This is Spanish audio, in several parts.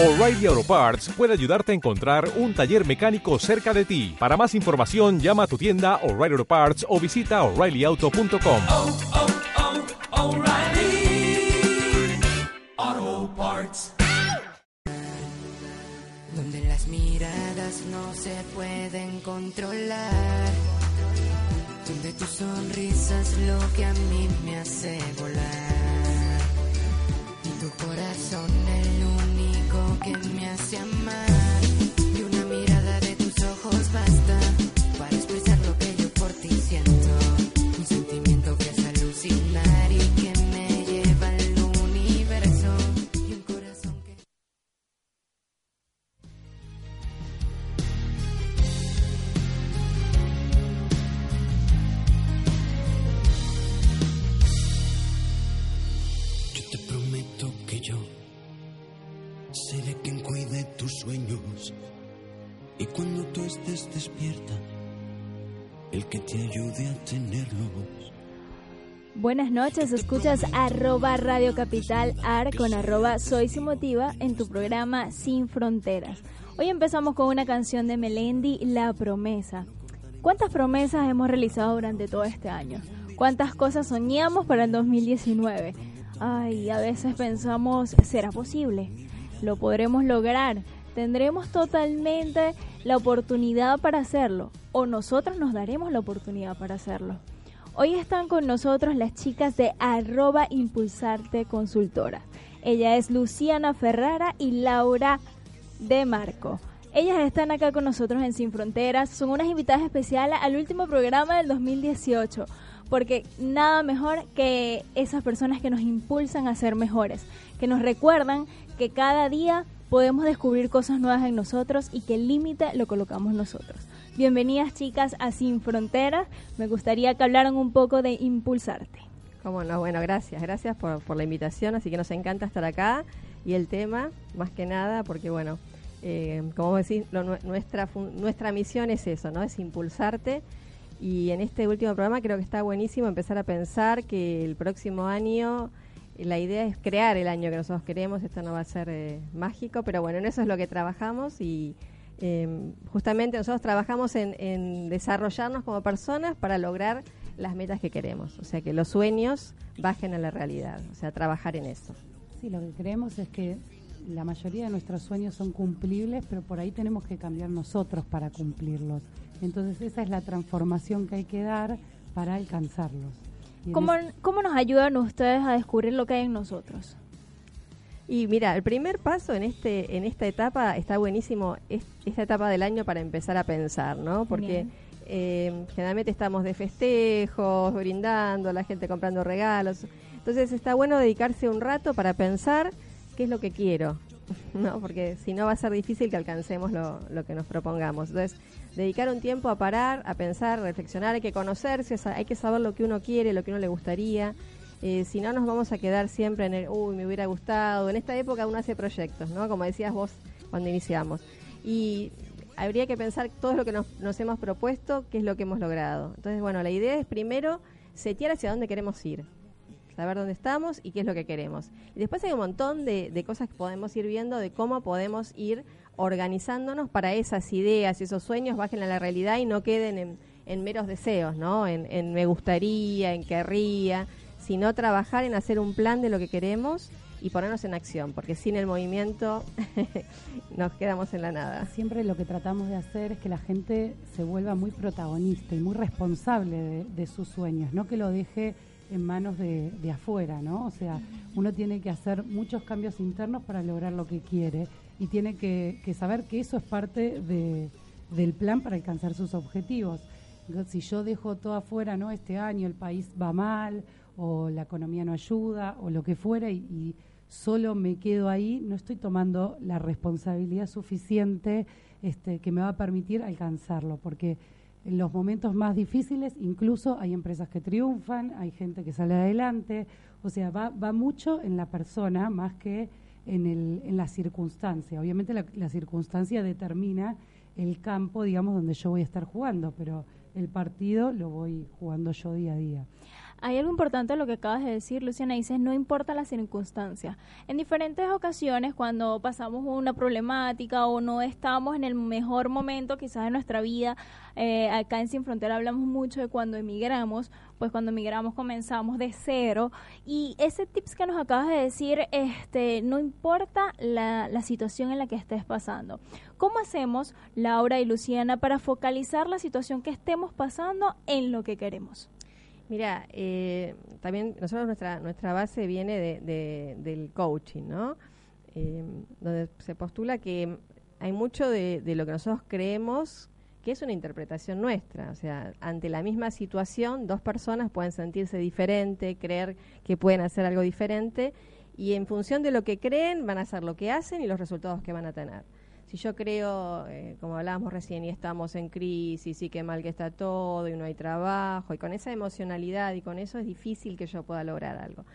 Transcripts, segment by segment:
O'Reilly Auto Parts puede ayudarte a encontrar un taller mecánico cerca de ti. Para más información, llama a tu tienda O'Reilly Auto Parts o visita oreillyauto.com. oh, oh, O'Reilly Auto Parts. donde las miradas no se pueden controlar, donde tu sonrisa es lo que a mí me hace volar, y tu corazón que me Buenas noches, escuchas arroba Radio Capital AR con arroba Soy Sin Motiva en tu programa Sin Fronteras. Hoy empezamos con una canción de Melendi, La Promesa. ¿Cuántas promesas hemos realizado durante todo este año? ¿Cuántas cosas soñamos para el 2019? Ay, a veces pensamos, ¿será posible? ¿Lo podremos lograr? ¿Tendremos totalmente la oportunidad para hacerlo? ¿O nosotros nos daremos la oportunidad para hacerlo? Hoy están con nosotros las chicas de arroba impulsarte consultora. Ella es Luciana Ferrara y Laura de Marco. Ellas están acá con nosotros en Sin Fronteras. Son unas invitadas especiales al último programa del 2018. Porque nada mejor que esas personas que nos impulsan a ser mejores. Que nos recuerdan que cada día podemos descubrir cosas nuevas en nosotros y que el límite lo colocamos nosotros. Bienvenidas chicas a Sin Fronteras. Me gustaría que hablaran un poco de impulsarte. Cómo no, bueno, gracias, gracias por, la invitación, así que nos encanta estar acá y el tema, más que nada, porque bueno, eh, como decís, lo nu- nuestra, nuestra misión es eso, ¿no? Es impulsarte y en este último programa creo que está buenísimo empezar a pensar que el próximo año eh, la idea es crear el año que nosotros queremos, esto no va a ser eh, mágico, pero bueno, en eso es lo que trabajamos y eh, justamente nosotros trabajamos en, en desarrollarnos como personas para lograr las metas que queremos, o sea, que los sueños bajen a la realidad, o sea, trabajar en eso. Sí, lo que creemos es que la mayoría de nuestros sueños son cumplibles, pero por ahí tenemos que cambiar nosotros para cumplirlos. Entonces esa es la transformación que hay que dar para alcanzarlos. ¿Cómo, ¿Cómo nos ayudan ustedes a descubrir lo que hay en nosotros? Y mira, el primer paso en este en esta etapa está buenísimo, es, esta etapa del año para empezar a pensar, ¿no? Porque eh, generalmente estamos de festejos, brindando, la gente comprando regalos. Entonces está bueno dedicarse un rato para pensar qué es lo que quiero, ¿no? Porque si no va a ser difícil que alcancemos lo, lo que nos propongamos. Entonces, dedicar un tiempo a parar, a pensar, reflexionar, hay que conocerse, hay que saber lo que uno quiere, lo que uno le gustaría. Eh, si no, nos vamos a quedar siempre en el, uy, me hubiera gustado. En esta época uno hace proyectos, ¿no? Como decías vos cuando iniciamos. Y habría que pensar todo lo que nos, nos hemos propuesto, qué es lo que hemos logrado. Entonces, bueno, la idea es primero setear hacia dónde queremos ir saber dónde estamos y qué es lo que queremos. Y después hay un montón de, de cosas que podemos ir viendo de cómo podemos ir organizándonos para esas ideas y esos sueños bajen a la realidad y no queden en, en meros deseos, ¿no? En, en me gustaría, en querría, sino trabajar en hacer un plan de lo que queremos y ponernos en acción, porque sin el movimiento nos quedamos en la nada. Siempre lo que tratamos de hacer es que la gente se vuelva muy protagonista y muy responsable de, sus sueños, no que lo deje en manos de, afuera, ¿no? O sea, uno tiene que hacer muchos cambios internos para lograr lo que quiere y tiene que, que saber que eso es parte de- del plan para alcanzar sus objetivos. Si yo dejo todo afuera, ¿no? Este año el país va mal o la economía no ayuda o lo que fuera y, solo me quedo ahí, no estoy tomando la responsabilidad suficiente este, que me va a permitir alcanzarlo, porque en los momentos más difíciles incluso hay empresas que triunfan, hay gente que sale adelante, o sea, va, va mucho en la persona más que en, el, en la circunstancia. Obviamente la circunstancia determina el campo, digamos, donde yo voy a estar jugando, pero el partido lo voy jugando yo día a día. Hay algo importante lo que acabas de decir, Luciana, dices, no importa las circunstancias. En diferentes ocasiones, cuando pasamos una problemática o no estamos en el mejor momento quizás de nuestra vida, eh, acá en Sin Frontera hablamos mucho de cuando emigramos, pues cuando emigramos comenzamos de cero. Y ese tips que nos acabas de decir, este, no importa la, la situación en la que estés pasando. ¿Cómo hacemos, Laura y Luciana, para focalizar la situación que estemos pasando en lo que queremos? Mira, eh, también nosotros nuestra nuestra base viene de, del coaching, ¿no? Eh, donde se postula que hay mucho de, de, lo que nosotros creemos que es una interpretación nuestra. O sea, ante la misma situación, dos personas pueden sentirse diferente, creer que pueden hacer algo diferente, y en función de lo que creen van a hacer lo que hacen y los resultados que van a tener si yo creo, eh, como hablábamos recién, y estamos en crisis, y qué mal que está todo, y no hay trabajo, y con esa emocionalidad y con eso es difícil que yo pueda lograr algo.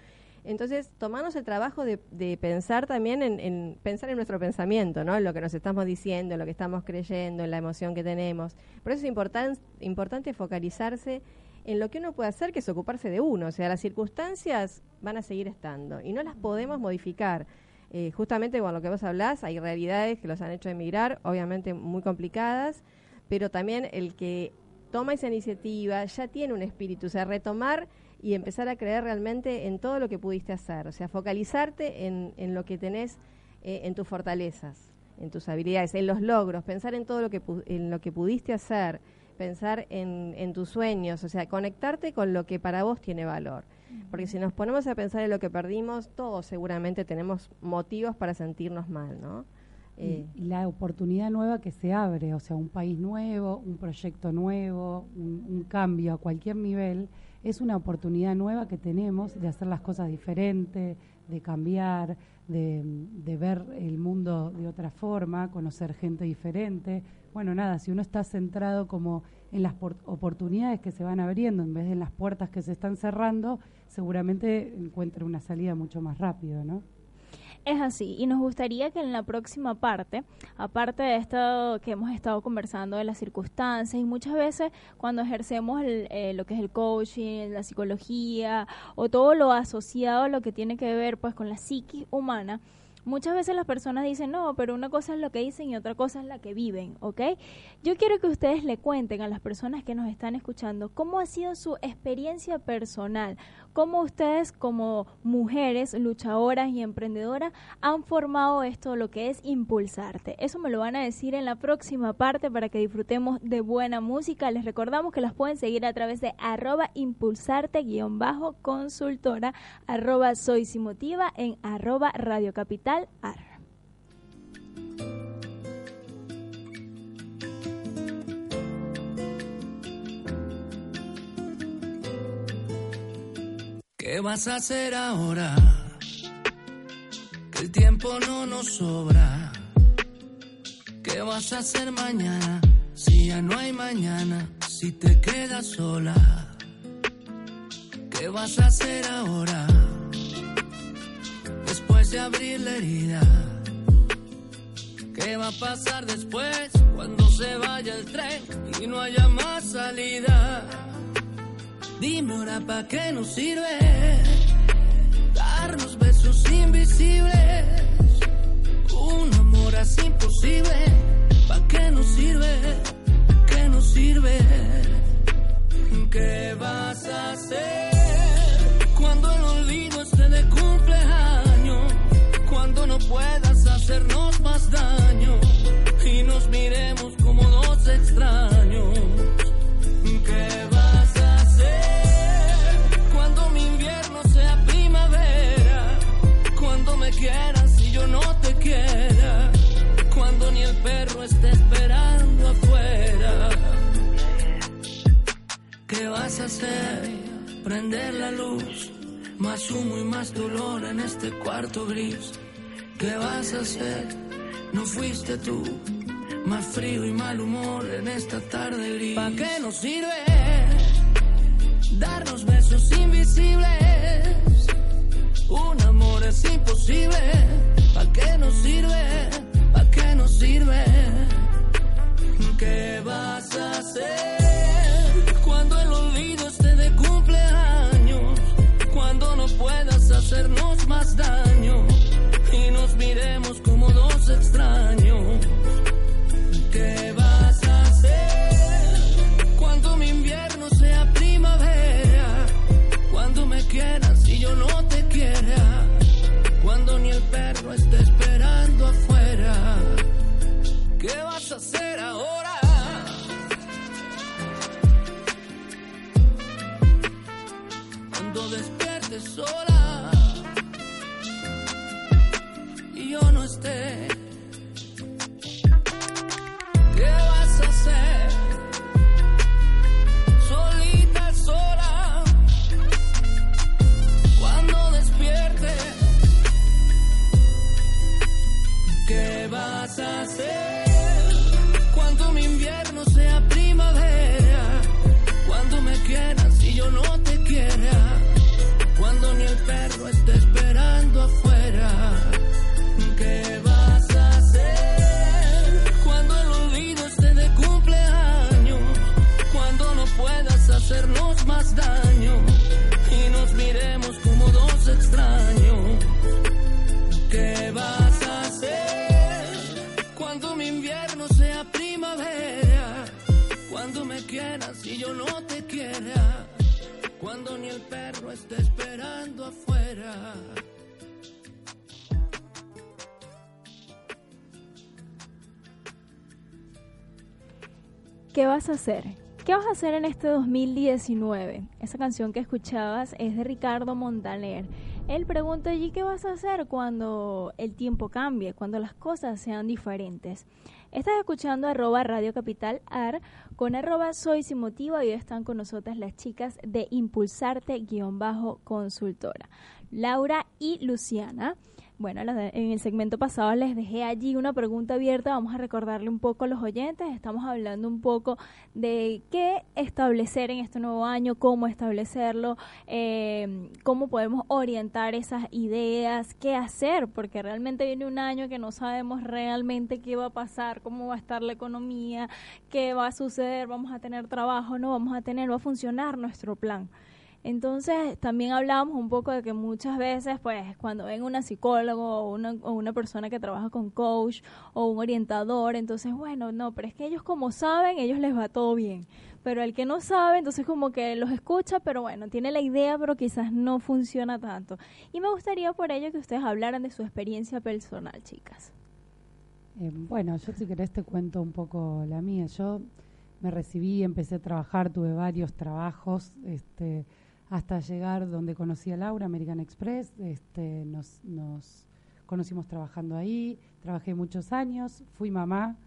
Entonces, tomarnos el trabajo de, pensar también en, pensar en nuestro pensamiento, ¿no? En lo que nos estamos diciendo, en lo que estamos creyendo, en la emoción que tenemos. Por eso es importante focalizarse en lo que uno puede hacer, que es ocuparse de uno. O sea, las circunstancias van a seguir estando y no las podemos modificar. Eh, justamente con lo que vos hablás, hay realidades que los han hecho emigrar, obviamente muy complicadas, pero también el que toma esa iniciativa ya tiene un espíritu, o sea, retomar y empezar a creer realmente en todo lo que pudiste hacer, o sea, focalizarte en, en lo que tenés, eh, en tus fortalezas, en tus habilidades, en los logros, pensar en todo lo que, en lo que pudiste hacer, pensar en, en tus sueños, o sea, conectarte con lo que para vos tiene valor. Porque si nos ponemos a pensar en lo que perdimos, todos seguramente tenemos motivos para sentirnos mal, ¿no? Eh, y, la oportunidad nueva que se abre, o sea, un país nuevo, un proyecto nuevo, un, cambio a cualquier nivel, es una oportunidad nueva que tenemos de hacer las cosas diferentes, de cambiar, de, de, ver el mundo de otra forma, conocer gente diferente. Bueno, nada, si uno está centrado como en las oportunidades que se van abriendo en vez de en las puertas que se están cerrando, seguramente encuentre una salida mucho más rápido, ¿no? Es así, y nos gustaría que en la próxima parte, aparte de esto que hemos estado conversando de las circunstancias, y muchas veces cuando ejercemos eh, lo que es el coaching, la psicología o todo lo asociado a lo que tiene que ver pues con la psiquis humana, Muchas veces las personas dicen, no, pero una cosa es lo que dicen y otra cosa es la que viven, ¿ok? Yo quiero que ustedes le cuenten a las personas que nos están escuchando cómo ha sido su experiencia personal, cómo ustedes como mujeres luchadoras y emprendedoras han formado esto, lo que es impulsarte. Eso me lo van a decir en la próxima parte para que disfrutemos de buena música. Les recordamos que las pueden seguir a través de arroba impulsarte-consultora, arroba soisimotiva en arroba Radio Capital Ar. ¿Qué vas a hacer ahora? Que el tiempo no nos sobra. ¿Qué vas a hacer mañana? Si ya no hay mañana, si te quedas sola. ¿Qué vas a hacer ahora? Después de abrir la herida. ¿Qué va a pasar después cuando se vaya el tren y no haya más salida? Dime ahora pa' qué nos sirve darnos besos invisibles. Un amor así imposible, ¿pa' qué nos sirve? ¿Qué nos sirve? ¿Qué vas a hacer cuando el olvido esté de cumpleaños? Cuando no puedas hacernos más daño y nos miremos como dos extraños. Perro esté esperando afuera. ¿Qué vas a hacer? Prender la luz. Más humo y más dolor en este cuarto gris. ¿Qué vas a hacer? No fuiste tú. Más frío y mal humor en esta tarde gris. ¿Para qué nos sirve darnos besos invisibles? Un amor es imposible. ¿Para qué nos sirve? sirve. ¿Qué vas a hacer cuando el olvido esté de cumpleaños? Cuando no puedas hacernos más daño. ¿Qué vas a hacer? ¿Qué vas a hacer en este 2019? Esa canción que escuchabas es de Ricardo Montaner. Él pregunta allí qué vas a hacer cuando el tiempo cambie, cuando las cosas sean diferentes. Estás escuchando arroba Radio Capital AR con arroba Soy Sin Motiva y hoy están con nosotras las chicas de Impulsarte-Consultora, Laura y Luciana. Bueno, en el segmento pasado les dejé allí una pregunta abierta. Vamos a recordarle un poco a los oyentes. Estamos hablando un poco de qué establecer en este nuevo año, cómo establecerlo, eh, cómo podemos orientar esas ideas, qué hacer, porque realmente viene un año que no sabemos realmente qué va a pasar, cómo va a estar la economía, qué va a suceder, vamos a tener trabajo, no vamos a tener, va a funcionar nuestro plan. Entonces, también hablábamos un poco de que muchas veces, pues, cuando ven una psicólogo o una, o una persona que trabaja con coach o un orientador, entonces, bueno, no, pero es que ellos como saben, ellos les va todo bien. Pero el que no sabe, entonces como que los escucha, pero bueno, tiene la idea, pero quizás no funciona tanto. Y me gustaría por ello que ustedes hablaran de su experiencia personal, chicas. Eh, bueno, yo si querés te cuento un poco la mía. Yo me recibí, empecé a trabajar, tuve varios trabajos, este, hasta llegar donde conocí a Laura, American Express. Este, nos, nos conocimos trabajando ahí, trabajé muchos años, fui mamá.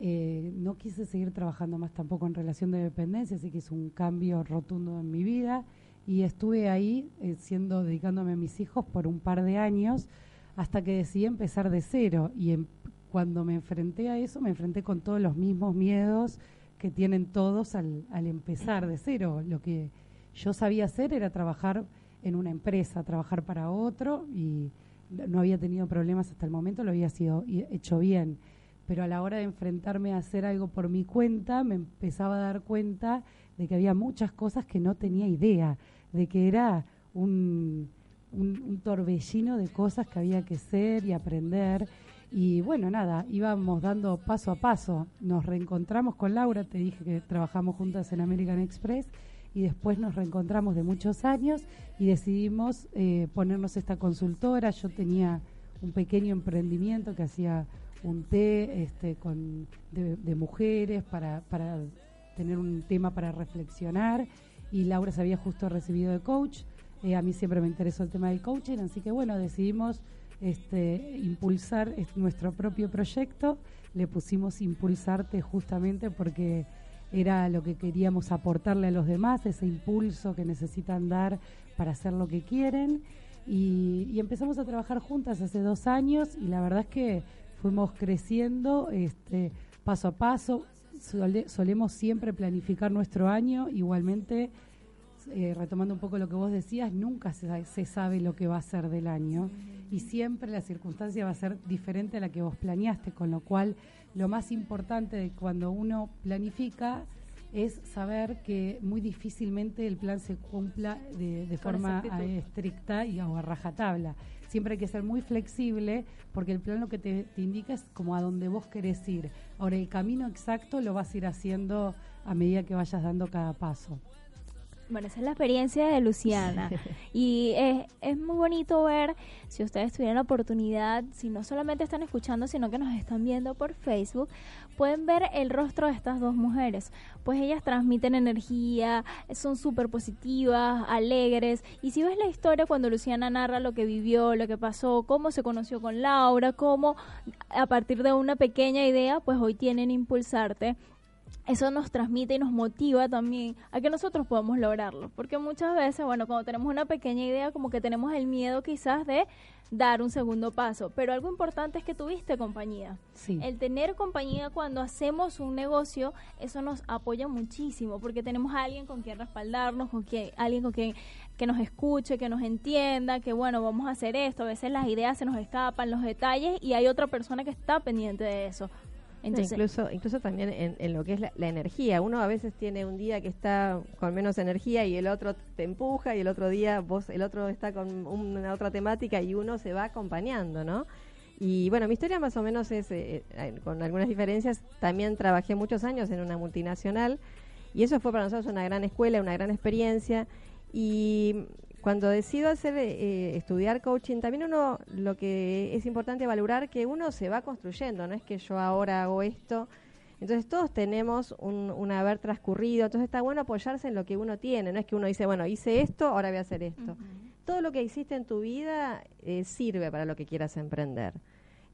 Eh, no quise seguir trabajando más tampoco en relación de dependencia, así que hice un cambio rotundo en mi vida y estuve ahí eh, siendo dedicándome a mis hijos por un par de años hasta que decidí empezar de cero y em- cuando me enfrenté a eso me enfrenté con todos los mismos miedos que tienen todos al, al empezar de cero. Lo que yo sabía hacer era trabajar en una empresa, trabajar para otro y no- había tenido problemas hasta el momento, lo había sido hecho bien. Pero a la hora de enfrentarme a hacer algo por mi cuenta, me empezaba a dar cuenta de que había muchas cosas que no tenía idea, de que era un, un, un torbellino de cosas que había que ser y aprender. Y bueno, nada, íbamos dando paso a paso. Nos reencontramos con Laura, te dije que trabajamos juntas en American Express y después nos reencontramos de muchos años y decidimos eh, ponernos esta consultora. Yo tenía un pequeño emprendimiento que hacía un té este, con, de, mujeres para, para tener un tema para reflexionar y Laura se había justo recibido de coach. Eh, a mí siempre me interesó el tema del coaching, así que bueno, decidimos este, impulsar es- nuestro propio proyecto. Le pusimos Impulsarte justamente porque era lo que queríamos aportarle a los demás, ese impulso que necesitan dar para hacer lo que quieren. Y, y empezamos a trabajar juntas hace dos años y la verdad es que fuimos creciendo este, paso a paso. Sole- solemos siempre planificar nuestro año, igualmente eh, retomando un poco lo que vos decías, nunca se, se sabe lo que va a ser del año y siempre la circunstancia va a ser diferente a la que vos planeaste, con lo cual lo más importante de cuando uno planifica es saber que muy difícilmente el plan se cumpla de, forma estricta y o a rajatabla. Siempre hay que ser muy flexible porque el plan lo que te, te indica es como a dónde vos querés ir. Ahora, el camino exacto lo vas a ir haciendo a medida que vayas dando cada paso. Bueno, esa es la experiencia de Luciana. y es, es muy bonito ver, si ustedes tuvieran la oportunidad, si no solamente están escuchando, sino que nos están viendo por Facebook, pueden ver el rostro de estas dos mujeres. Pues ellas transmiten energía, son súper positivas, alegres. Y si ves la historia cuando Luciana narra lo que vivió, lo que pasó, cómo se conoció con Laura, cómo a partir de una pequeña idea, pues hoy tienen impulsarte eso nos transmite y nos motiva también a que nosotros podamos lograrlo. Porque muchas veces, bueno, cuando tenemos una pequeña idea, como que tenemos el miedo quizás de dar un segundo paso. Pero algo importante es que tuviste compañía. El tener compañía cuando hacemos un negocio, eso nos apoya muchísimo, porque tenemos a alguien con quien respaldarnos, con quien, alguien con quien que nos escuche, que nos entienda, que bueno, vamos a hacer esto. A veces las ideas se nos escapan, los detalles, y hay otra persona que está pendiente de eso incluso, incluso también en, lo que es la, energía. Uno a veces tiene un día que está con menos energía y el otro te empuja y el otro día vos, el otro está con una otra temática y uno se va acompañando, ¿no? Y bueno, mi historia más o menos es, eh, eh, con algunas diferencias, también trabajé muchos años en una multinacional y eso fue para nosotros una gran escuela, una gran experiencia. Y cuando decido hacer eh, estudiar coaching, también uno lo que es importante valorar que uno se va construyendo, no es que yo ahora hago esto. Entonces todos tenemos un, haber transcurrido, entonces está bueno apoyarse en lo que uno tiene, no es que uno dice, bueno, hice esto, ahora voy a hacer esto. Todo lo que hiciste en tu vida eh, sirve para lo que quieras emprender.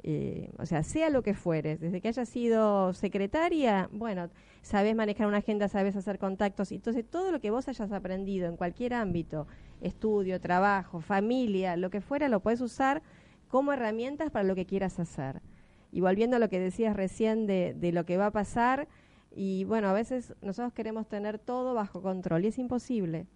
Eh, o sea, sea lo que fueres, desde que hayas sido secretaria, bueno, sabes manejar una agenda, sabes hacer contactos, entonces todo lo que vos hayas aprendido en cualquier ámbito, estudio, trabajo, familia, lo que fuera, lo puedes usar como herramientas para lo que quieras hacer. Y volviendo a lo que decías recién de, de lo que va a pasar, y bueno, a veces nosotros queremos tener todo bajo control y es imposible,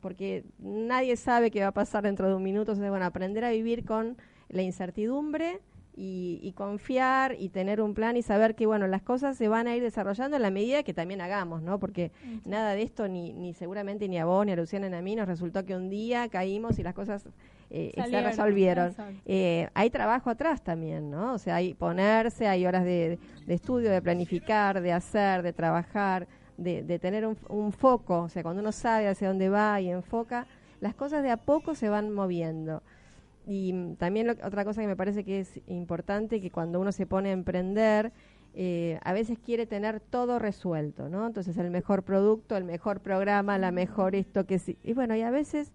porque nadie sabe qué va a pasar dentro de un minuto, entonces bueno, aprender a vivir con la incertidumbre y, confiar y tener un plan y saber que bueno las cosas se van a ir desarrollando en la medida que también hagamos no porque nada de esto ni, ni seguramente ni a vos ni a Luciana ni a mí nos resultó que un día caímos y las cosas eh, se resolvieron. Eh, hay trabajo atrás también no o sea hay ponerse hay horas de, estudio de planificar de hacer de trabajar de, de tener un, un foco. O sea cuando uno sabe hacia dónde va y enfoca las cosas de a poco se van moviendo y también otra cosa que me parece que es importante, que cuando uno se pone a emprender, eh, a veces quiere tener todo resuelto, ¿no? Entonces el mejor producto, el mejor programa, la mejor esto que sí. Y bueno, y a veces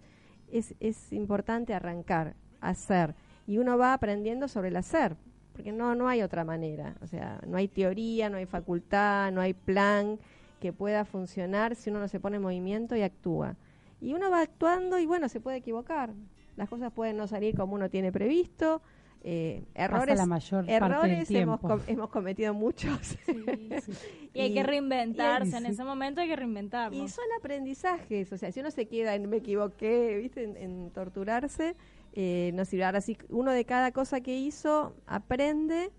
es, es importante arrancar, hacer. Y uno va aprendiendo sobre el hacer, porque no, no hay otra manera. O sea, no hay teoría, no hay facultad, no hay plan que pueda funcionar si uno no se pone en movimiento y actúa. Y uno va actuando y bueno, se puede equivocar las cosas pueden no salir como uno tiene previsto. Eh, errores, errores hemos, hemos cometido muchos. y, hay que reinventarse, en ese momento hay que reinventarlo. Y son aprendizajes, o sea, si uno se queda en me equivoqué, ¿viste? En, torturarse, eh, no sirve. Ahora sí, uno de cada cosa que hizo aprende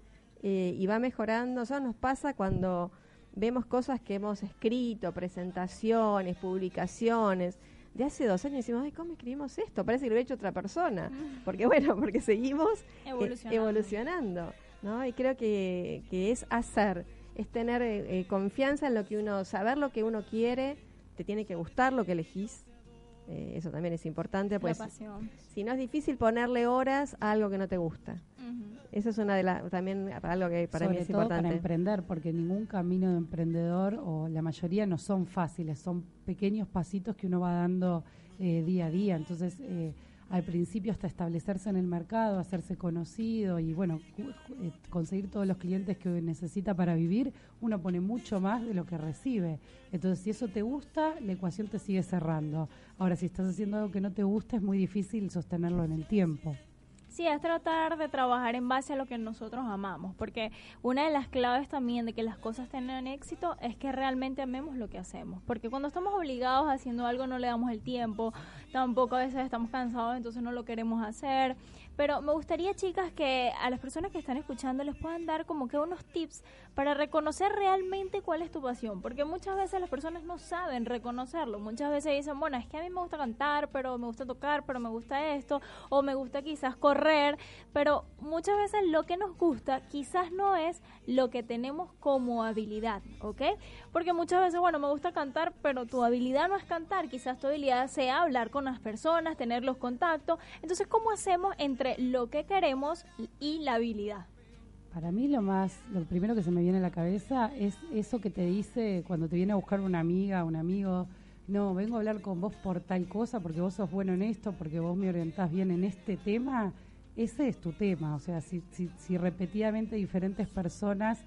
eh, y va mejorando. Eso nos pasa cuando vemos cosas que hemos escrito, presentaciones, publicaciones de hace dos años decimos, ay, ¿cómo escribimos esto? Parece que lo ha hecho otra persona. Porque bueno, porque seguimos eh, evolucionando. ¿no? Y creo que, que es hacer, es tener eh, confianza en lo que uno, saber lo que uno quiere, te tiene que gustar lo que elegís. Eh, eso también es importante, pues si no es difícil ponerle horas a algo que no te gusta. Eso es una de las también algo que para mí es todo importante. para emprender, porque ningún camino de emprendedor o la mayoría no son fáciles, son pequeños pasitos que uno va dando eh, día a día. Entonces, eh, al principio hasta establecerse en el mercado, hacerse conocido y bueno, eh, conseguir todos los clientes que necesita para vivir, uno pone mucho más de lo que recibe. Entonces, si eso te gusta, la ecuación te sigue cerrando. Ahora, si estás haciendo algo que no te gusta, es muy difícil sostenerlo en el tiempo. Sí, es tratar de trabajar en base a lo que nosotros amamos, porque una de las claves también de que las cosas tengan éxito es que realmente amemos lo que hacemos, porque cuando estamos obligados haciendo algo no le damos el tiempo, tampoco a veces estamos cansados, entonces no lo queremos hacer, Pero me gustaría, chicas, que a las personas que están escuchando les puedan dar como que unos tips para reconocer realmente cuál es tu pasión, porque muchas veces las personas no saben reconocerlo. Muchas veces dicen, bueno, es que a mí me gusta cantar, pero me gusta tocar, pero me gusta esto, o me gusta quizás correr, pero muchas veces lo que nos gusta quizás no es lo que tenemos como habilidad, ¿ok? Porque muchas veces, bueno, me gusta cantar, pero tu habilidad no es cantar, quizás tu habilidad sea hablar con las personas, tener los contactos. Entonces, ¿cómo hacemos entre lo que queremos y la habilidad? Para mí lo más, lo primero que se me viene a la cabeza es eso que te dice cuando te viene a buscar una amiga, un amigo, no, vengo a hablar con vos por tal cosa, porque vos sos bueno en esto, porque vos me orientás bien en este tema, ese es tu tema. O sea, si, si, si repetidamente diferentes personas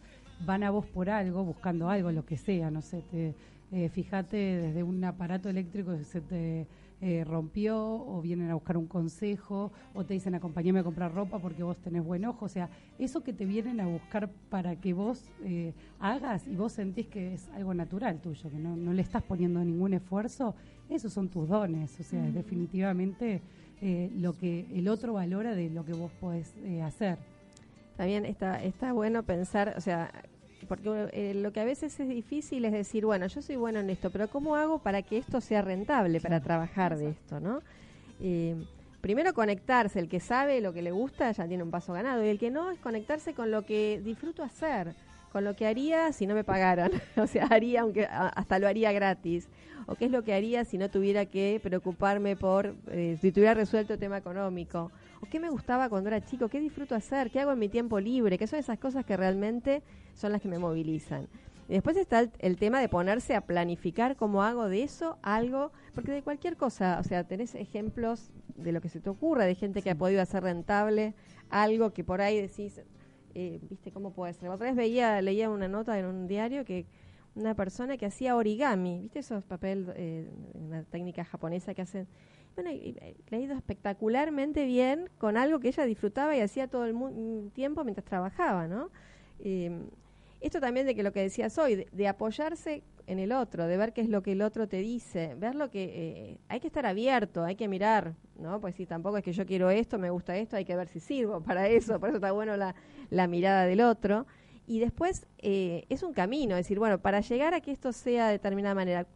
van a vos por algo, buscando algo, lo que sea, no sé, te, eh, fíjate desde un aparato eléctrico que se te eh, rompió o vienen a buscar un consejo o te dicen acompáñame a comprar ropa porque vos tenés buen ojo, o sea, eso que te vienen a buscar para que vos eh, hagas y vos sentís que es algo natural tuyo, que no, no le estás poniendo ningún esfuerzo, esos son tus dones, o sea, es definitivamente lo que el otro valora de lo que vos podés hacer. También está, está bueno pensar, o sea, porque eh, lo que a veces es difícil es decir, bueno, yo soy bueno en esto, pero ¿cómo hago para que esto sea rentable, para trabajar de esto, no? Eh, primero conectarse, el que sabe lo que le gusta ya tiene un paso ganado, y el que no es conectarse con lo que disfruto hacer, con lo que haría si no me pagaran, o sea, haría aunque hasta lo haría gratis, o qué es lo que haría si no tuviera que preocuparme por, eh, si tuviera resuelto el tema económico, o qué me gustaba cuando era chico, qué disfruto hacer, qué hago en mi tiempo libre, que son esas cosas que realmente son las que me movilizan. Y después está el, tema de ponerse a planificar cómo hago de eso algo, porque de cualquier cosa, o sea, tenés ejemplos de lo que se te ocurra, de gente que ha podido hacer rentable algo que por ahí decís, eh, ¿viste cómo puede ser? Otra vez veía, leía una nota en un diario que una persona que hacía origami, ¿viste esos papel, eh, una técnica japonesa que hacen? Bueno, le ha ido espectacularmente bien con algo que ella disfrutaba y hacía todo el tiempo mientras trabajaba, ¿no? Eh, esto también de que lo que decías hoy, de, apoyarse en el otro, de ver qué es lo que el otro te dice, ver lo que eh, hay que estar abierto, hay que mirar, ¿no? Pues si tampoco es que yo quiero esto, me gusta esto, hay que ver si sirvo para eso, por eso está bueno la, la mirada del otro. Y después eh, es un camino, es decir, bueno, para llegar a que esto sea de determinada manera.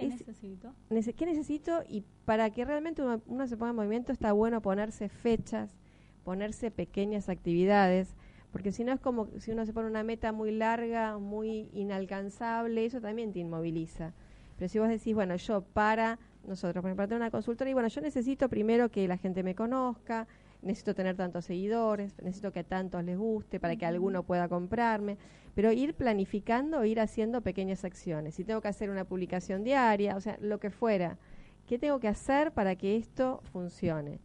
¿Qué necesito? ¿Qué necesito? Y para que realmente uno, uno se ponga en movimiento está bueno ponerse fechas, ponerse pequeñas actividades porque si no es como si uno se pone una meta muy larga, muy inalcanzable, eso también te inmoviliza. Pero si vos decís, bueno, yo para nosotros, por ejemplo, para tener una consultora, y bueno, yo necesito primero que la gente me conozca, necesito tener tantos seguidores, necesito que a tantos les guste para que alguno pueda comprarme, pero ir planificando, ir haciendo pequeñas acciones. Si tengo que hacer una publicación diaria, o sea, lo que fuera, ¿qué tengo que hacer para que esto funcione?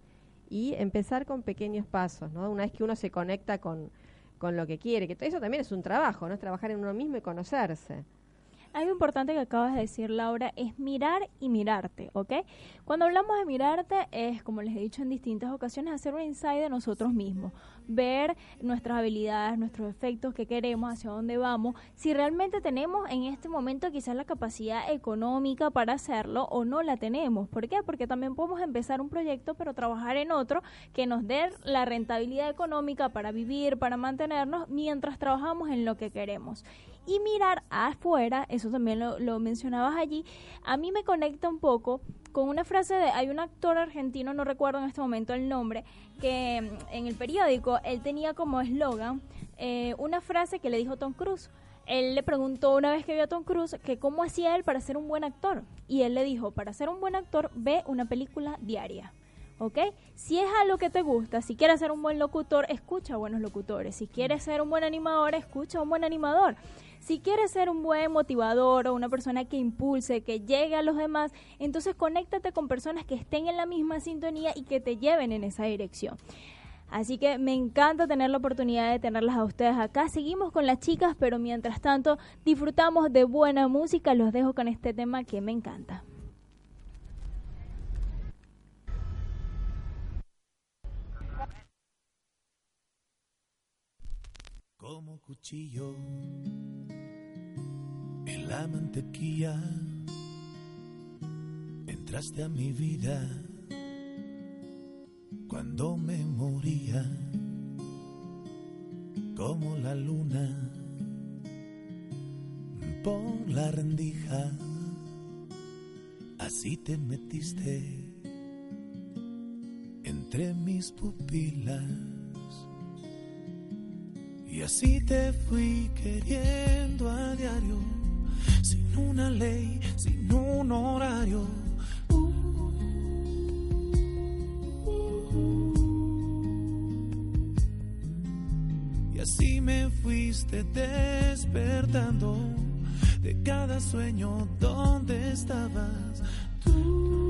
Y empezar con pequeños pasos, ¿no? Una vez que uno se conecta con, con lo que quiere, que eso también es un trabajo, ¿no? Es trabajar en uno mismo y conocerse. Algo importante que acabas de decir, Laura, es mirar y mirarte, ¿ok? Cuando hablamos de mirarte es, como les he dicho en distintas ocasiones, hacer un insight de nosotros mismos, ver nuestras habilidades, nuestros efectos, qué queremos, hacia dónde vamos, si realmente tenemos en este momento quizás la capacidad económica para hacerlo o no la tenemos. ¿Por qué? Porque también podemos empezar un proyecto, pero trabajar en otro que nos dé la rentabilidad económica para vivir, para mantenernos, mientras trabajamos en lo que queremos y mirar afuera, eso también lo, mencionabas allí, a mí me conecta un poco con una frase de, hay un actor argentino, no recuerdo en este momento el nombre, que en el periódico él tenía como eslogan eh, una frase que le dijo Tom Cruise. Él le preguntó una vez que vio a Tom Cruise que cómo hacía él para ser un buen actor. Y él le dijo, para ser un buen actor, ve una película diaria. ¿ok? Si es algo que te gusta, si quieres ser un buen locutor, escucha a buenos locutores. Si quieres ser un buen animador, escucha a un buen animador. Si quieres ser un buen motivador o una persona que impulse, que llegue a los demás, entonces conéctate con personas que estén en la misma sintonía y que te lleven en esa dirección. Así que me encanta tener la oportunidad de tenerlas a ustedes acá. Seguimos con las chicas, pero mientras tanto disfrutamos de buena música. Los dejo con este tema que me encanta. Como cuchillo en la mantequilla entraste a mi vida cuando me moría como la luna por la rendija. Así te metiste entre mis pupilas. Y así te fui queriendo a diario, sin una ley, sin un horario. Y así me fuiste despertando de cada sueño donde estabas tú.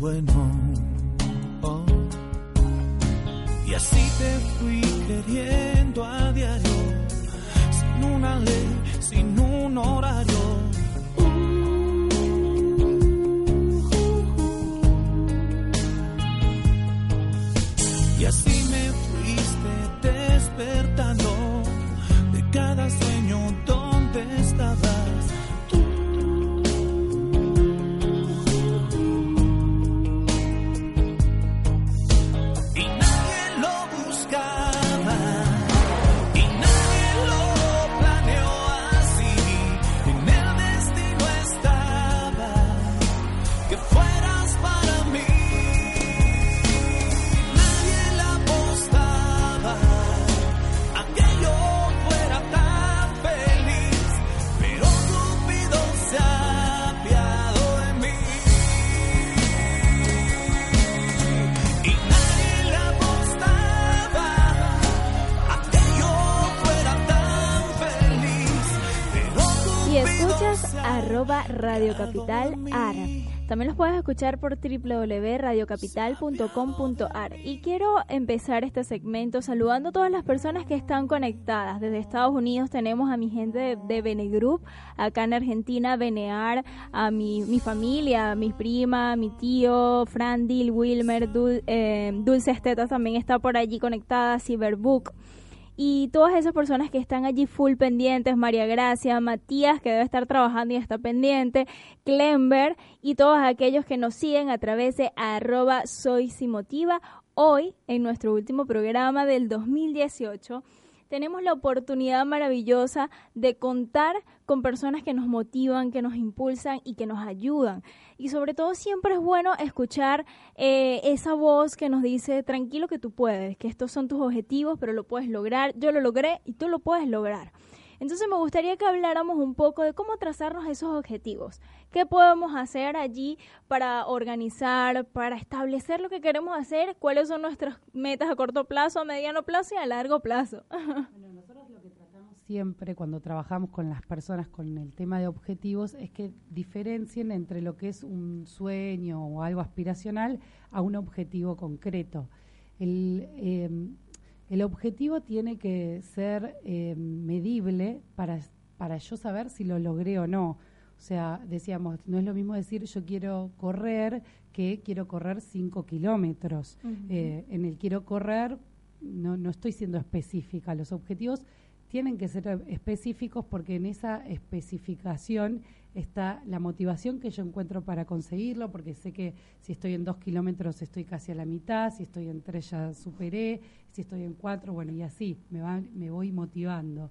Bueno. Oh. Y así te fui queriendo a diario, sin una ley, sin un horario. Radio Capital AR. También los puedes escuchar por www.radiocapital.com.ar. Y quiero empezar este segmento saludando a todas las personas que están conectadas. Desde Estados Unidos tenemos a mi gente de, de Bene Group, acá en Argentina, Benear, a mi, mi familia, a mi prima, mi tío, Frandil, Wilmer, Dul- eh, Dulce Estetas también está por allí conectada, Cyberbook y todas esas personas que están allí full pendientes, María Gracia, Matías, que debe estar trabajando y está pendiente, Clember y todos aquellos que nos siguen a través de arroba soy Simotiva. Hoy, en nuestro último programa del 2018, tenemos la oportunidad maravillosa de contar con personas que nos motivan, que nos impulsan y que nos ayudan. Y sobre todo siempre es bueno escuchar eh, esa voz que nos dice, tranquilo que tú puedes, que estos son tus objetivos, pero lo puedes lograr, yo lo logré y tú lo puedes lograr. Entonces me gustaría que habláramos un poco de cómo trazarnos esos objetivos. ¿Qué podemos hacer allí para organizar, para establecer lo que queremos hacer? ¿Cuáles son nuestras metas a corto plazo, a mediano plazo y a largo plazo? Bueno, nosotros lo que tratamos siempre cuando trabajamos con las personas con el tema de objetivos es que diferencien entre lo que es un sueño o algo aspiracional a un objetivo concreto. El, eh, el objetivo tiene que ser eh, medible para, para yo saber si lo logré o no. O sea, decíamos, no es lo mismo decir yo quiero correr que quiero correr 5 kilómetros. Eh, en el quiero correr no, no estoy siendo específica. Los objetivos tienen que ser específicos porque en esa especificación está la motivación que yo encuentro para conseguirlo, porque sé que si estoy en dos kilómetros estoy casi a la mitad, si estoy en tres ya superé, si estoy en cuatro, bueno, y así me, va, me voy motivando.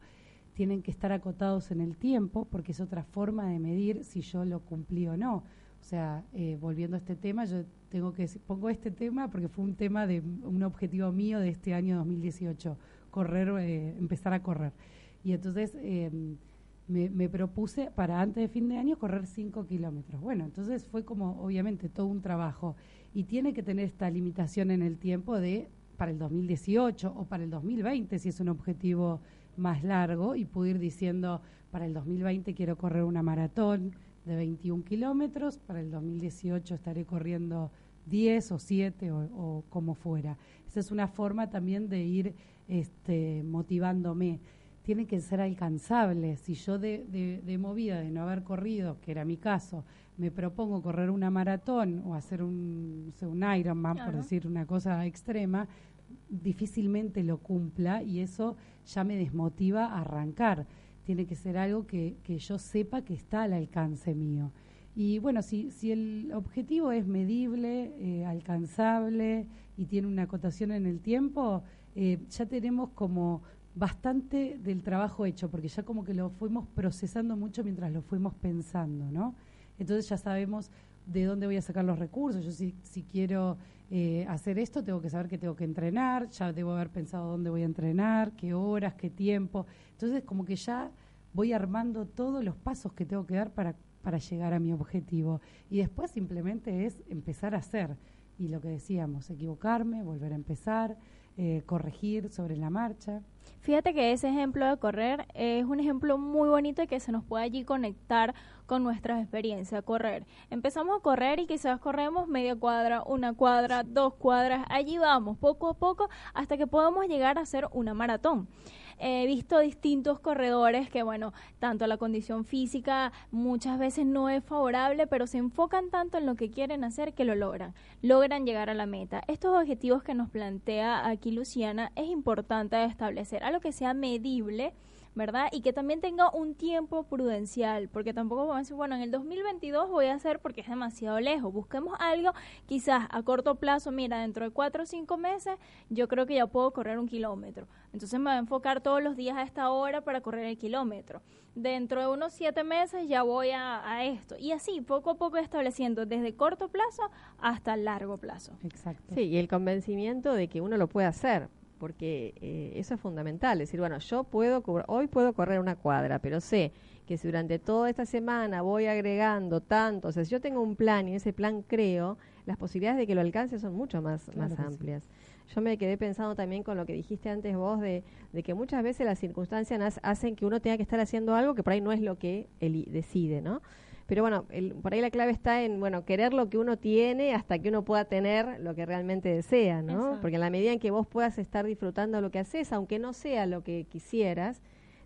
Tienen que estar acotados en el tiempo, porque es otra forma de medir si yo lo cumplí o no. O sea, eh, volviendo a este tema, yo tengo que pongo este tema porque fue un tema de un objetivo mío de este año 2018, correr, eh, empezar a correr. Y entonces eh, me, me propuse para antes de fin de año correr 5 kilómetros. Bueno, entonces fue como obviamente todo un trabajo y tiene que tener esta limitación en el tiempo de para el 2018 o para el 2020 si es un objetivo más largo y puedo ir diciendo para el 2020 quiero correr una maratón de 21 kilómetros, para el 2018 estaré corriendo 10 o 7 o, o como fuera. Esa es una forma también de ir este, motivándome. Tiene que ser alcanzable. Si yo de, de, de movida, de no haber corrido, que era mi caso, me propongo correr una maratón o hacer un, no sé, un Ironman, por decir una cosa extrema, difícilmente lo cumpla y eso ya me desmotiva a arrancar. Tiene que ser algo que, que yo sepa que está al alcance mío. Y bueno, si, si el objetivo es medible, eh, alcanzable y tiene una acotación en el tiempo, eh, ya tenemos como bastante del trabajo hecho, porque ya como que lo fuimos procesando mucho mientras lo fuimos pensando, ¿no? Entonces ya sabemos de dónde voy a sacar los recursos. Yo si, si quiero eh, hacer esto, tengo que saber que tengo que entrenar, ya debo haber pensado dónde voy a entrenar, qué horas, qué tiempo. Entonces como que ya voy armando todos los pasos que tengo que dar para, para llegar a mi objetivo. Y después simplemente es empezar a hacer. Y lo que decíamos, equivocarme, volver a empezar, eh, corregir sobre la marcha. Fíjate que ese ejemplo de correr es un ejemplo muy bonito y que se nos puede allí conectar con nuestras experiencias. Correr. Empezamos a correr y quizás corremos media cuadra, una cuadra, dos cuadras. Allí vamos, poco a poco, hasta que podamos llegar a hacer una maratón. He visto distintos corredores que, bueno, tanto la condición física muchas veces no es favorable, pero se enfocan tanto en lo que quieren hacer que lo logran. Logran llegar a la meta. Estos objetivos que nos plantea aquí Luciana es importante establecer, algo que sea medible. ¿Verdad? Y que también tenga un tiempo prudencial, porque tampoco vamos a decir, bueno, en el 2022 voy a hacer porque es demasiado lejos. Busquemos algo quizás a corto plazo, mira, dentro de cuatro o cinco meses yo creo que ya puedo correr un kilómetro. Entonces me voy a enfocar todos los días a esta hora para correr el kilómetro. Dentro de unos siete meses ya voy a, a esto. Y así, poco a poco estableciendo desde corto plazo hasta largo plazo. Exacto. Sí, y el convencimiento de que uno lo puede hacer, porque eh, eso es fundamental. decir, bueno, yo puedo, hoy puedo correr una cuadra, pero sé que si durante toda esta semana voy agregando tanto, o sea, si yo tengo un plan y en ese plan creo, las posibilidades de que lo alcance son mucho más, Claro más sí. amplias. Yo me quedé pensando también con lo que dijiste antes vos de, de que muchas veces las circunstancias hacen que uno tenga que estar haciendo algo que por ahí no es lo que él decide, ¿no? Pero bueno, el- por ahí la clave está en, bueno, querer lo que uno tiene hasta que uno pueda tener lo que realmente desea, ¿no? Exacto. Porque en la medida en que vos puedas estar disfrutando lo que haces, aunque no sea lo que quisieras,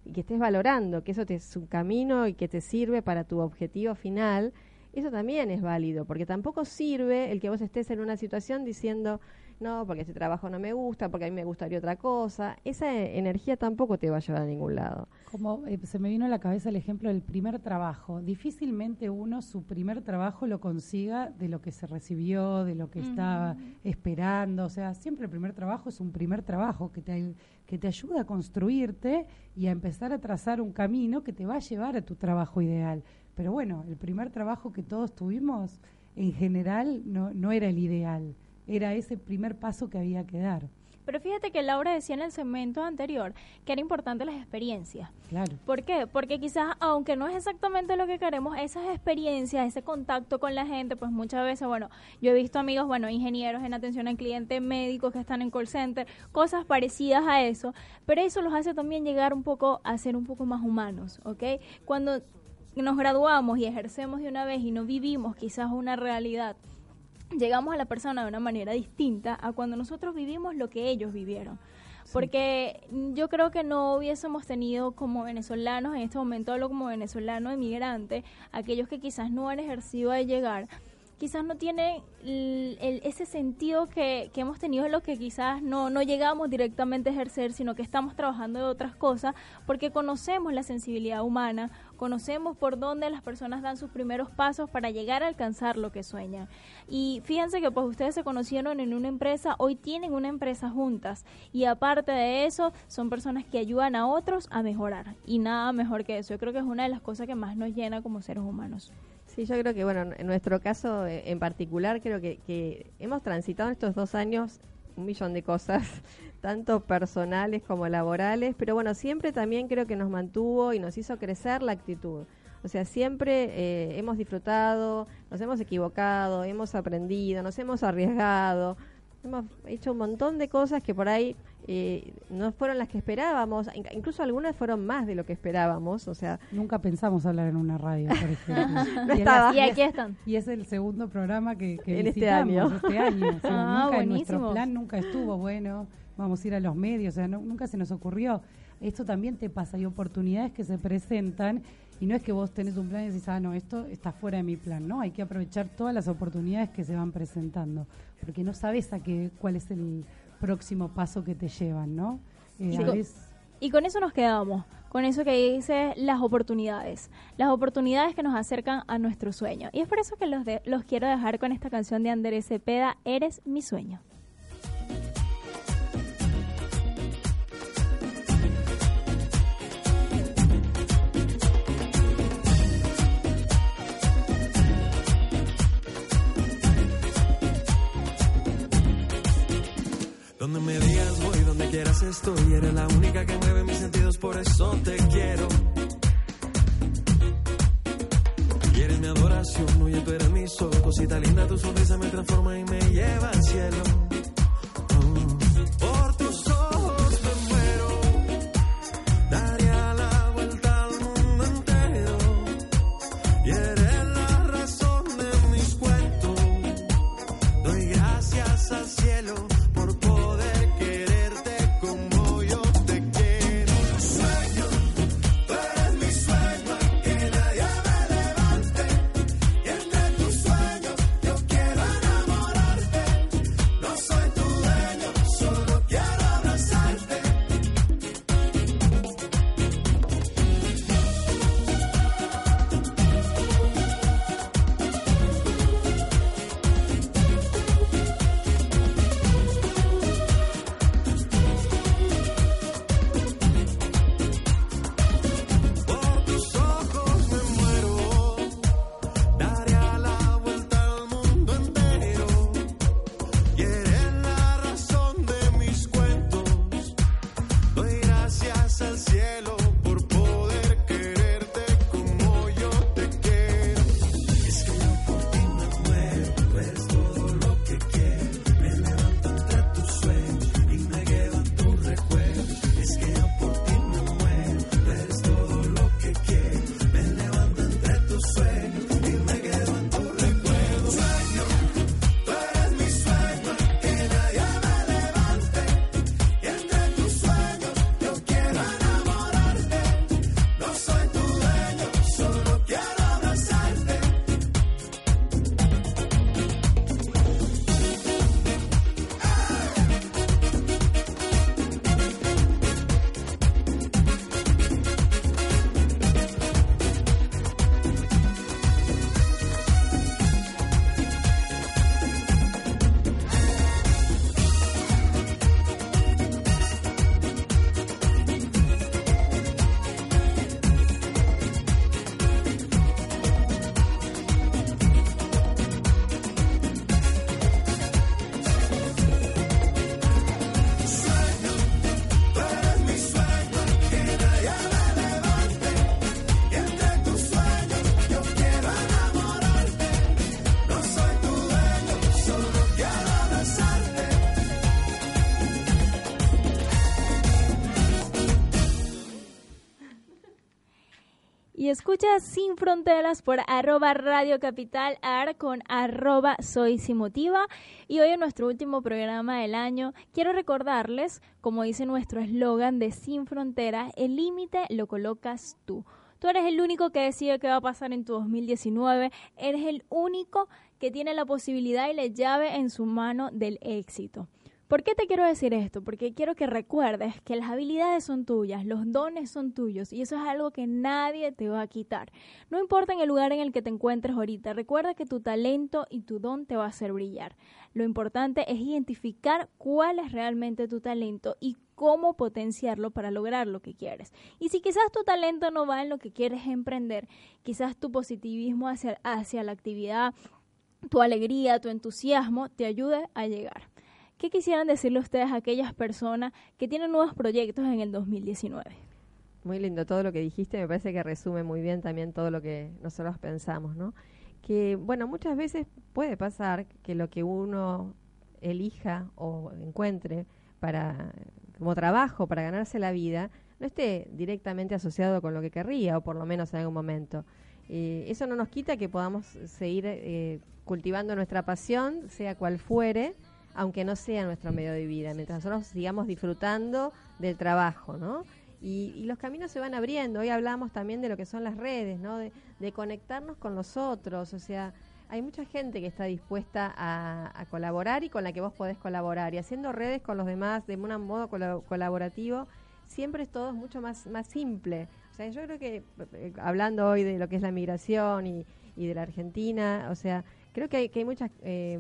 y que estés valorando que eso te es un camino y que te sirve para tu objetivo final, eso también es válido, porque tampoco sirve el que vos estés en una situación diciendo, no, porque este trabajo no me gusta, porque a mí me gustaría otra cosa. Esa energía tampoco te va a llevar a ningún lado. Como eh, se me vino a la cabeza el ejemplo del primer trabajo. Difícilmente uno su primer trabajo lo consiga de lo que se recibió, de lo que estaba esperando. O sea, siempre el primer trabajo es un primer trabajo que te, que te ayuda a construirte y a empezar a trazar un camino que te va a llevar a tu trabajo ideal. Pero bueno, el primer trabajo que todos tuvimos en general no, no era el ideal. Era ese primer paso que había que dar. Pero fíjate que Laura decía en el segmento anterior que era importante las experiencias. Claro. ¿Por qué? Porque quizás, aunque no es exactamente lo que queremos, esas experiencias, ese contacto con la gente, pues muchas veces, bueno, yo he visto amigos, bueno, ingenieros en atención al cliente, médicos que están en call center, cosas parecidas a eso, pero eso los hace también llegar un poco a ser un poco más humanos, ¿ok? Cuando nos graduamos y ejercemos de una vez y no vivimos quizás una realidad, llegamos a la persona de una manera distinta a cuando nosotros vivimos lo que ellos vivieron. Porque yo creo que no hubiésemos tenido como venezolanos, en este momento hablo como venezolano emigrante, aquellos que quizás no han ejercido de llegar, quizás no tienen el- el- ese sentido que, hemos tenido los que quizás no, no llegamos directamente a ejercer, sino que estamos trabajando de otras cosas, porque conocemos la sensibilidad humana, conocemos por dónde las personas dan sus primeros pasos para llegar a alcanzar lo que sueñan. Y fíjense que pues ustedes se conocieron en una empresa, hoy tienen una empresa juntas y aparte de eso son personas que ayudan a otros a mejorar y nada mejor que eso. Yo creo que es una de las cosas que más nos llena como seres humanos. Sí, yo creo que, bueno, en nuestro caso eh, en particular, creo que, que hemos transitado en estos dos años un millón de cosas, tanto personales como laborales, pero bueno, siempre también creo que nos mantuvo y nos hizo crecer la actitud. O sea, siempre eh, hemos disfrutado, nos hemos equivocado, hemos aprendido, nos hemos arriesgado, hemos hecho un montón de cosas que por ahí eh, no fueron las que esperábamos, in- incluso algunas fueron más de lo que esperábamos, o sea, Nunca pensamos hablar en una radio, por ejemplo. No Y estaba. era- Y aquí están. Y es el segundo programa que, que En este visitamos año. este año. O sea, Ah, nunca en buenísimo. nuestro plan nunca estuvo, bueno, vamos a ir a los medios, o sea, no- nunca se nos ocurrió. Esto también te pasa, hay oportunidades que se presentan y no es que vos tenés un plan y decís, ah, no, esto está fuera de mi plan, ¿no? Hay que aprovechar todas las oportunidades que se van presentando, porque no sabes a qué, cuál es el próximo paso que te llevan, ¿no? Eh, Sí. a veces- Y con eso nos quedamos, con eso que dice las oportunidades, las oportunidades que nos acercan a nuestro sueño. Y es por eso que los, de- los quiero dejar con esta canción de Andrés Cepeda, Eres mi sueño. Quieras estoy. Eres la única que mueve mis sentidos, por eso te quiero. Y eres mi adoración, oye, tú eres mi sol. Cosita linda, tu sonrisa me transforma y me lleva al cielo. Y escucha Sin Fronteras por arroba Radio Capital AR con arroba Soy Sin Motiva. Y hoy en nuestro último programa del año quiero recordarles, como dice nuestro eslogan de Sin Fronteras, el límite lo colocas tú. Tú eres el único que decide qué va a pasar en tu 2019. Eres el único que tiene la posibilidad y la llave en su mano del éxito. ¿Por qué te quiero decir esto? Porque quiero que recuerdes que las habilidades son tuyas, los dones son tuyos y eso es algo que nadie te va a quitar. No importa en el lugar en el que te encuentres ahorita, recuerda que tu talento y tu don te va a hacer brillar. Lo importante es identificar cuál es realmente tu talento y cómo potenciarlo para lograr lo que quieres. Y si quizás tu talento no va en lo que quieres emprender, quizás tu positivismo hacia, hacia la actividad, tu alegría, tu entusiasmo te ayude a llegar. ¿Qué quisieran decirle ustedes a aquellas personas que tienen nuevos proyectos en el 2019? Muy lindo todo lo que dijiste, me parece que resume muy bien también todo lo que nosotros pensamos, ¿no? Que, bueno, muchas veces puede pasar que lo que uno elija o encuentre para como trabajo para ganarse la vida no esté directamente asociado con lo que querría o por lo menos en algún momento. Eso no nos quita que podamos seguir eh, cultivando nuestra pasión, sea cual fuere, aunque no sea nuestro medio de vida, mientras nosotros sigamos disfrutando del trabajo, ¿no? Y, los caminos se van abriendo. Hoy hablamos también de lo que son las redes, ¿no? De, conectarnos con los otros, o sea, hay mucha gente que está dispuesta a, colaborar y con la que vos podés colaborar. Y haciendo redes con los demás de un modo colaborativo, siempre es todo mucho más, más simple. O sea, yo creo que, eh, hablando hoy de lo que es la migración y, de la Argentina, o sea, creo que hay, que hay muchas eh,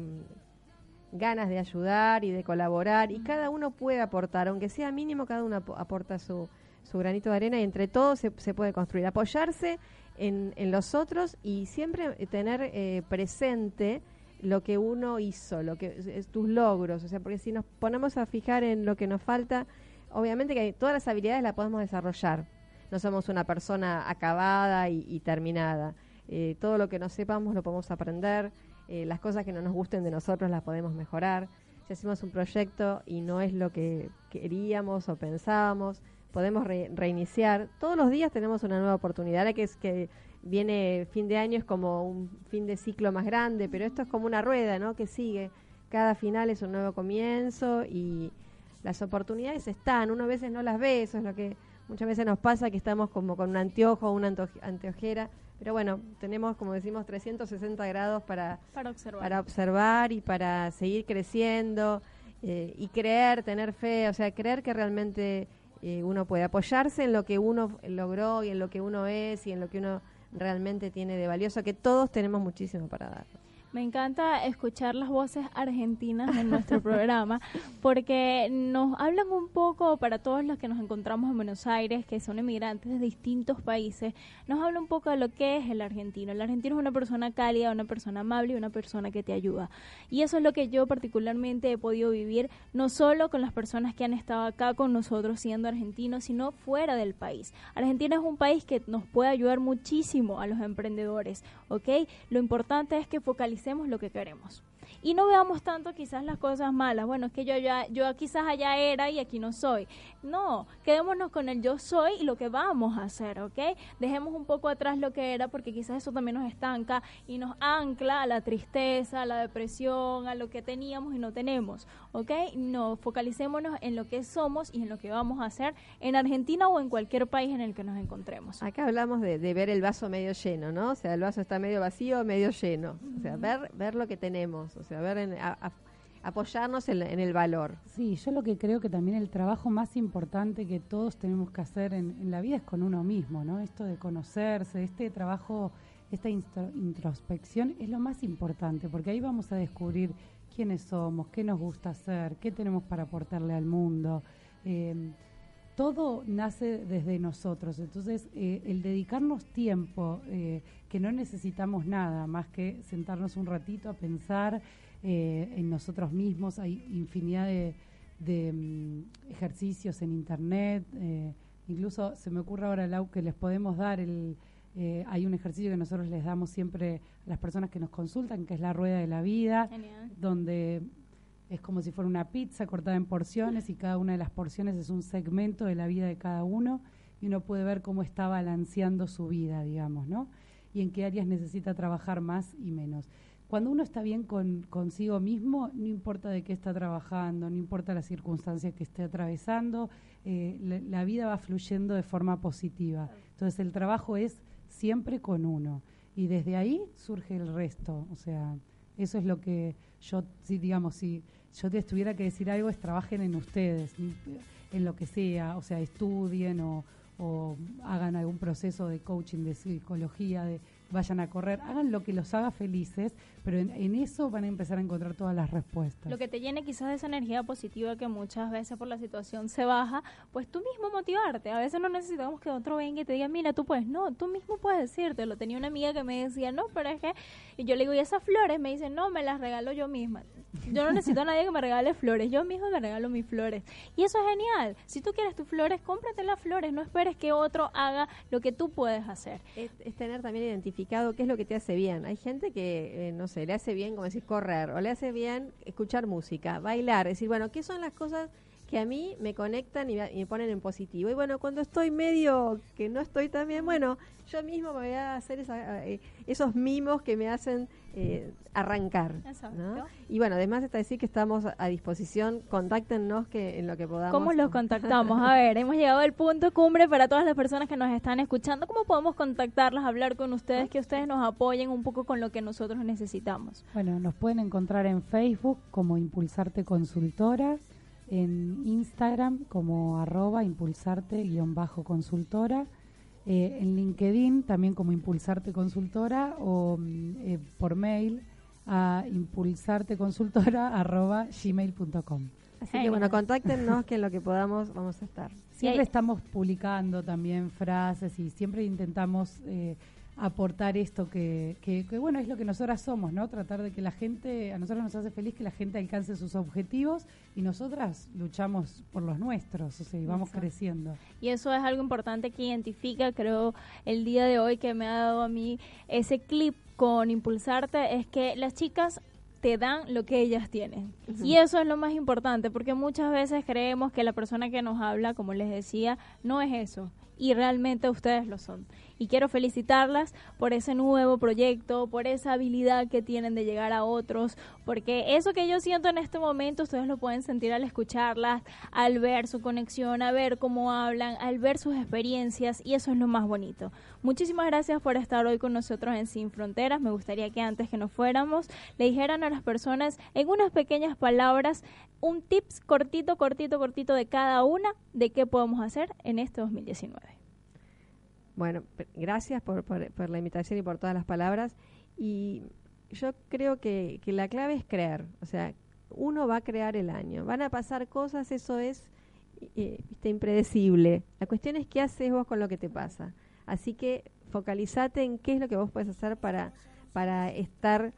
ganas de ayudar y de colaborar y cada uno puede aportar, aunque sea mínimo, cada uno aporta su, su granito de arena y entre todos se, se puede construir. Apoyarse en, en, los otros y siempre tener eh, presente lo que uno hizo, lo que es, tus logros, o sea, porque si nos ponemos a fijar en lo que nos falta, obviamente que todas las habilidades las podemos desarrollar. No somos una persona acabada y, terminada. Eh, todo lo que no sepamos lo podemos aprender eh, las cosas que no nos gusten de nosotros las podemos mejorar. Si hacemos un proyecto y no es lo que queríamos o pensábamos, podemos reiniciar. Todos los días tenemos una nueva oportunidad. Ahora que es que viene fin de año es como un fin de ciclo más grande, pero esto es como una rueda, ¿no? Que sigue. Cada final es un nuevo comienzo y las oportunidades están. Uno a veces no las ve, eso es lo que muchas veces nos pasa, que estamos como con un anteojo o una anteojera pero bueno, tenemos, como decimos, 360 grados para, para, observar. para observar y para seguir creciendo eh, y creer, tener fe, o sea, creer que realmente eh, uno puede apoyarse en lo que uno logró y en lo que uno es y en lo que uno realmente tiene de valioso, que todos tenemos muchísimo para dar. Me encanta escuchar las voces argentinas en nuestro programa porque nos hablan un poco para todos los que nos encontramos en Buenos Aires, que son emigrantes de distintos países, nos habla un poco de lo que es el argentino. El argentino es una persona cálida, una persona amable y una persona que te ayuda. Y eso es lo que yo particularmente he podido vivir, no solo con las personas que han estado acá con nosotros siendo argentinos, sino fuera del país. Argentina es un país que nos puede ayudar muchísimo a los emprendedores, ¿ok? Lo importante es que focalicemos lo que queremos y no veamos tanto quizás las cosas malas. Bueno, es que yo ya, yo quizás allá era y aquí no soy. No, quedémonos con el yo soy y lo que vamos a hacer, ¿ok? Dejemos un poco atrás lo que era porque quizás eso también nos estanca y nos ancla a la tristeza, a la depresión, a lo que teníamos y no tenemos, ¿ok? No, focalicémonos en lo que somos y en lo que vamos a hacer en Argentina o en cualquier país en el que nos encontremos. Acá hablamos de, ver el vaso medio lleno, ¿no? O sea, el vaso está medio vacío medio lleno. O sea, ver, ver lo que tenemos, o ver en, apoyarnos en, el valor. Sí, yo lo que creo que también el trabajo más importante que todos tenemos que hacer en, la vida es con uno mismo, ¿no? Esto de conocerse, este trabajo, esta introspección es lo más importante, porque ahí vamos a descubrir quiénes somos, qué nos gusta hacer, qué tenemos para aportarle al mundo. Eh, todo nace desde nosotros. Entonces, eh, el dedicarnos tiempo, eh, que no necesitamos nada más que sentarnos un ratito a pensar eh, en nosotros mismos, hay infinidad de, mm, ejercicios en Internet, incluso se me ocurre ahora, Lau, que les podemos dar el... hay un ejercicio que nosotros les damos siempre a las personas que nos consultan, que es la rueda de la vida, donde es como si fuera una pizza cortada en porciones y cada una de las porciones es un segmento de la vida de cada uno y uno puede ver cómo está balanceando su vida, digamos, ¿no? Y en qué áreas necesita trabajar más y menos. Cuando uno está bien con, consigo mismo, no importa de qué está trabajando, no importa la circunstancia que esté atravesando, eh, la, vida va fluyendo de forma positiva. Entonces el trabajo es siempre con uno y desde ahí surge el resto. O sea, eso es lo que yo, si digamos, si yo te tuviera que decir algo, es trabajen en ustedes, en lo que sea, o sea, estudien o hagan algún proceso de coaching, de psicología, de vayan a correr, hagan lo que los haga felices, pero en, en eso van a empezar a encontrar todas las respuestas. Lo que te llene quizás de esa energía positiva que muchas veces por la situación se baja, pues tú mismo motivarte. A veces no necesitamos que otro venga y te diga, mira, tú puedes. No, tú mismo puedes decirte. Lo tenía una amiga que me decía, no, pero es que... Y yo le digo, ¿y esas flores? Me dice, no, me las regalo yo misma. Yo no necesito a nadie que me regale flores. Yo mismo me regalo mis flores. Y eso es genial. Si tú quieres tus flores, cómprate las flores. No esperes que otro haga lo que tú puedes hacer. Es, es tener también identificado qué es lo que te hace bien. Hay gente que, eh, no sé, le hace bien, como decir, correr, o le hace bien escuchar música, bailar, decir, bueno, ¿qué son las cosas que a mí me conectan y, me- ponen en positivo? Y bueno, cuando estoy medio que no estoy tan bien, bueno, yo mismo me voy a hacer esa- eh, esos mimos que me hacen eh, arrancar. Y bueno, además está decir que estamos a disposición, contáctenos que en lo que podamos. ¿Cómo los contactamos? A ver, hemos llegado al punto cumbre para todas las personas que nos están escuchando. ¿Cómo podemos contactarlas, hablar con ustedes, que ustedes nos apoyen un poco con lo que nosotros necesitamos? Bueno, nos pueden encontrar en Facebook como Impulsarte Consultora, en Instagram como arroba impulsarte-consultora, eh, en LinkedIn también como Impulsarte Consultora o mm, eh, por mail a impulsarteconsultora arroba gmail.com. Así que bueno, contáctenos que en lo que podamos vamos a estar. Siempre estamos publicando también frases y siempre intentamos eh, aportar esto que, que, que, bueno, es lo que nosotras somos, ¿no? Tratar de que la gente, a nosotros nos hace feliz que la gente alcance sus objetivos y nosotras luchamos por los nuestros, o sea, y vamos Exacto. creciendo. Y eso es algo importante que identifica, creo, el día de hoy que me ha dado a mí ese clip con Impulsarte, es que las chicas te dan lo que ellas tienen. Y eso es lo más importante, porque muchas veces creemos que la persona que nos habla, como les decía, no es eso. Y realmente ustedes lo son. Y quiero felicitarlas por ese nuevo proyecto, por esa habilidad que tienen de llegar a otros, porque eso que yo siento en este momento, ustedes lo pueden sentir al escucharlas, al ver su conexión, a ver cómo hablan, al ver sus experiencias, y eso es lo más bonito. Muchísimas gracias por estar hoy con nosotros en Sin Fronteras. Me gustaría que antes que nos fuéramos, le dijeran a las personas en unas pequeñas palabras un tips cortito, cortito, cortito de cada una de qué podemos hacer en este 2019. Bueno, gracias por, por, la invitación y por todas las palabras. Y yo creo que, que la clave es creer. O sea, uno va a crear el año. Van a pasar cosas, eso es eh, impredecible. La cuestión es qué haces vos con lo que te pasa. Así que focalizate en qué es lo que vos puedes hacer para, para estar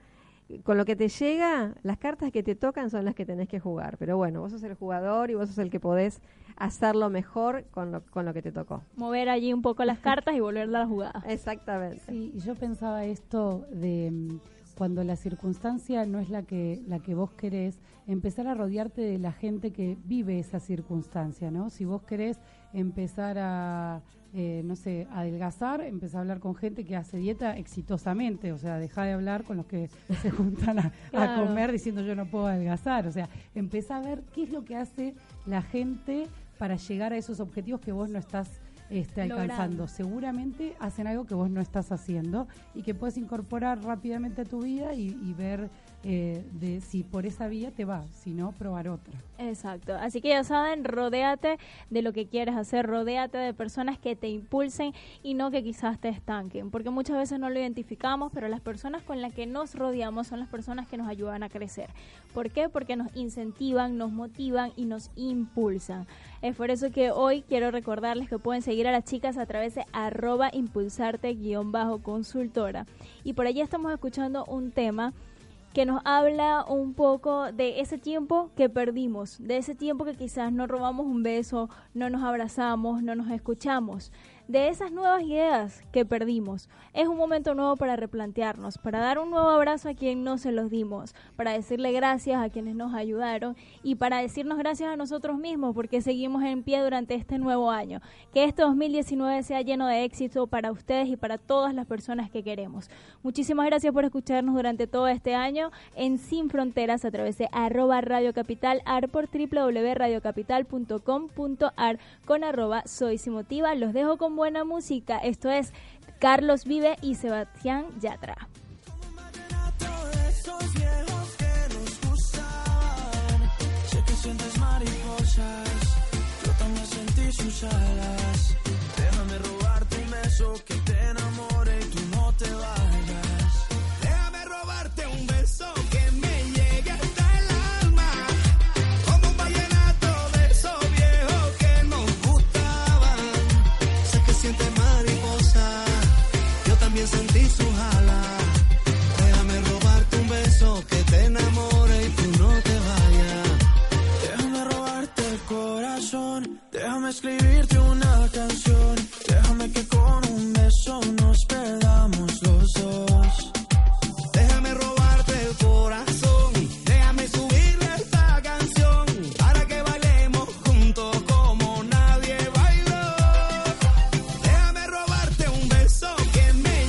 con lo que te llega, las cartas que te tocan son las que tenés que jugar. Pero bueno, vos sos el jugador y vos sos el que podés hacerlo mejor con lo, con lo que te tocó. Mover allí un poco las cartas y volverla a la jugada. Exactamente. Sí, yo pensaba esto de mm, cuando la circunstancia no es la que la que vos querés, empezar a rodearte de la gente que vive esa circunstancia, ¿no? Si vos querés empezar a eh, no sé, adelgazar, empezar a hablar con gente que hace dieta exitosamente, o sea, deja de hablar con los que se juntan a, a comer diciendo yo no puedo adelgazar, o sea, empezá a ver qué es lo que hace la gente para llegar a esos objetivos que vos no estás este, alcanzando. Seguramente hacen algo que vos no estás haciendo y que puedes incorporar rápidamente a tu vida y, y ver eh, de si por esa vía te va, si no, probar otra. Exacto. Así que ya saben, rodéate de lo que quieres hacer, rodéate de personas que te impulsen y no que quizás te estanquen, porque muchas veces no lo identificamos, pero las personas con las que nos rodeamos son las personas que nos ayudan a crecer. ¿Por qué? Porque nos incentivan, nos motivan y nos impulsan. Es por eso que hoy quiero recordarles que pueden seguir a las chicas a través de arroba impulsarte-consultora. Y por allí estamos escuchando un tema que nos habla un poco de ese tiempo que perdimos, de ese tiempo que quizás no robamos un beso, no nos abrazamos, no nos escuchamos, de esas nuevas ideas que perdimos. Es un momento nuevo para replantearnos, para dar un nuevo abrazo a quien no se los dimos, para decirle gracias a quienes nos ayudaron y para decirnos gracias a nosotros mismos porque seguimos en pie durante este nuevo año. Que este 2019 sea lleno de éxito para ustedes y para todas las personas que queremos. Muchísimas gracias por escucharnos durante todo este año en Sin Fronteras a través de arroba Radio Capital ar por www.radiocapital.com.ar con arroba Soy Simotiva. Los dejo con buena música. Esto es Carlos Vive y Sebastián Yatra. sientes mariposas, yo también sentí sus alas. Déjame robarte un beso que déjame escribirte una canción.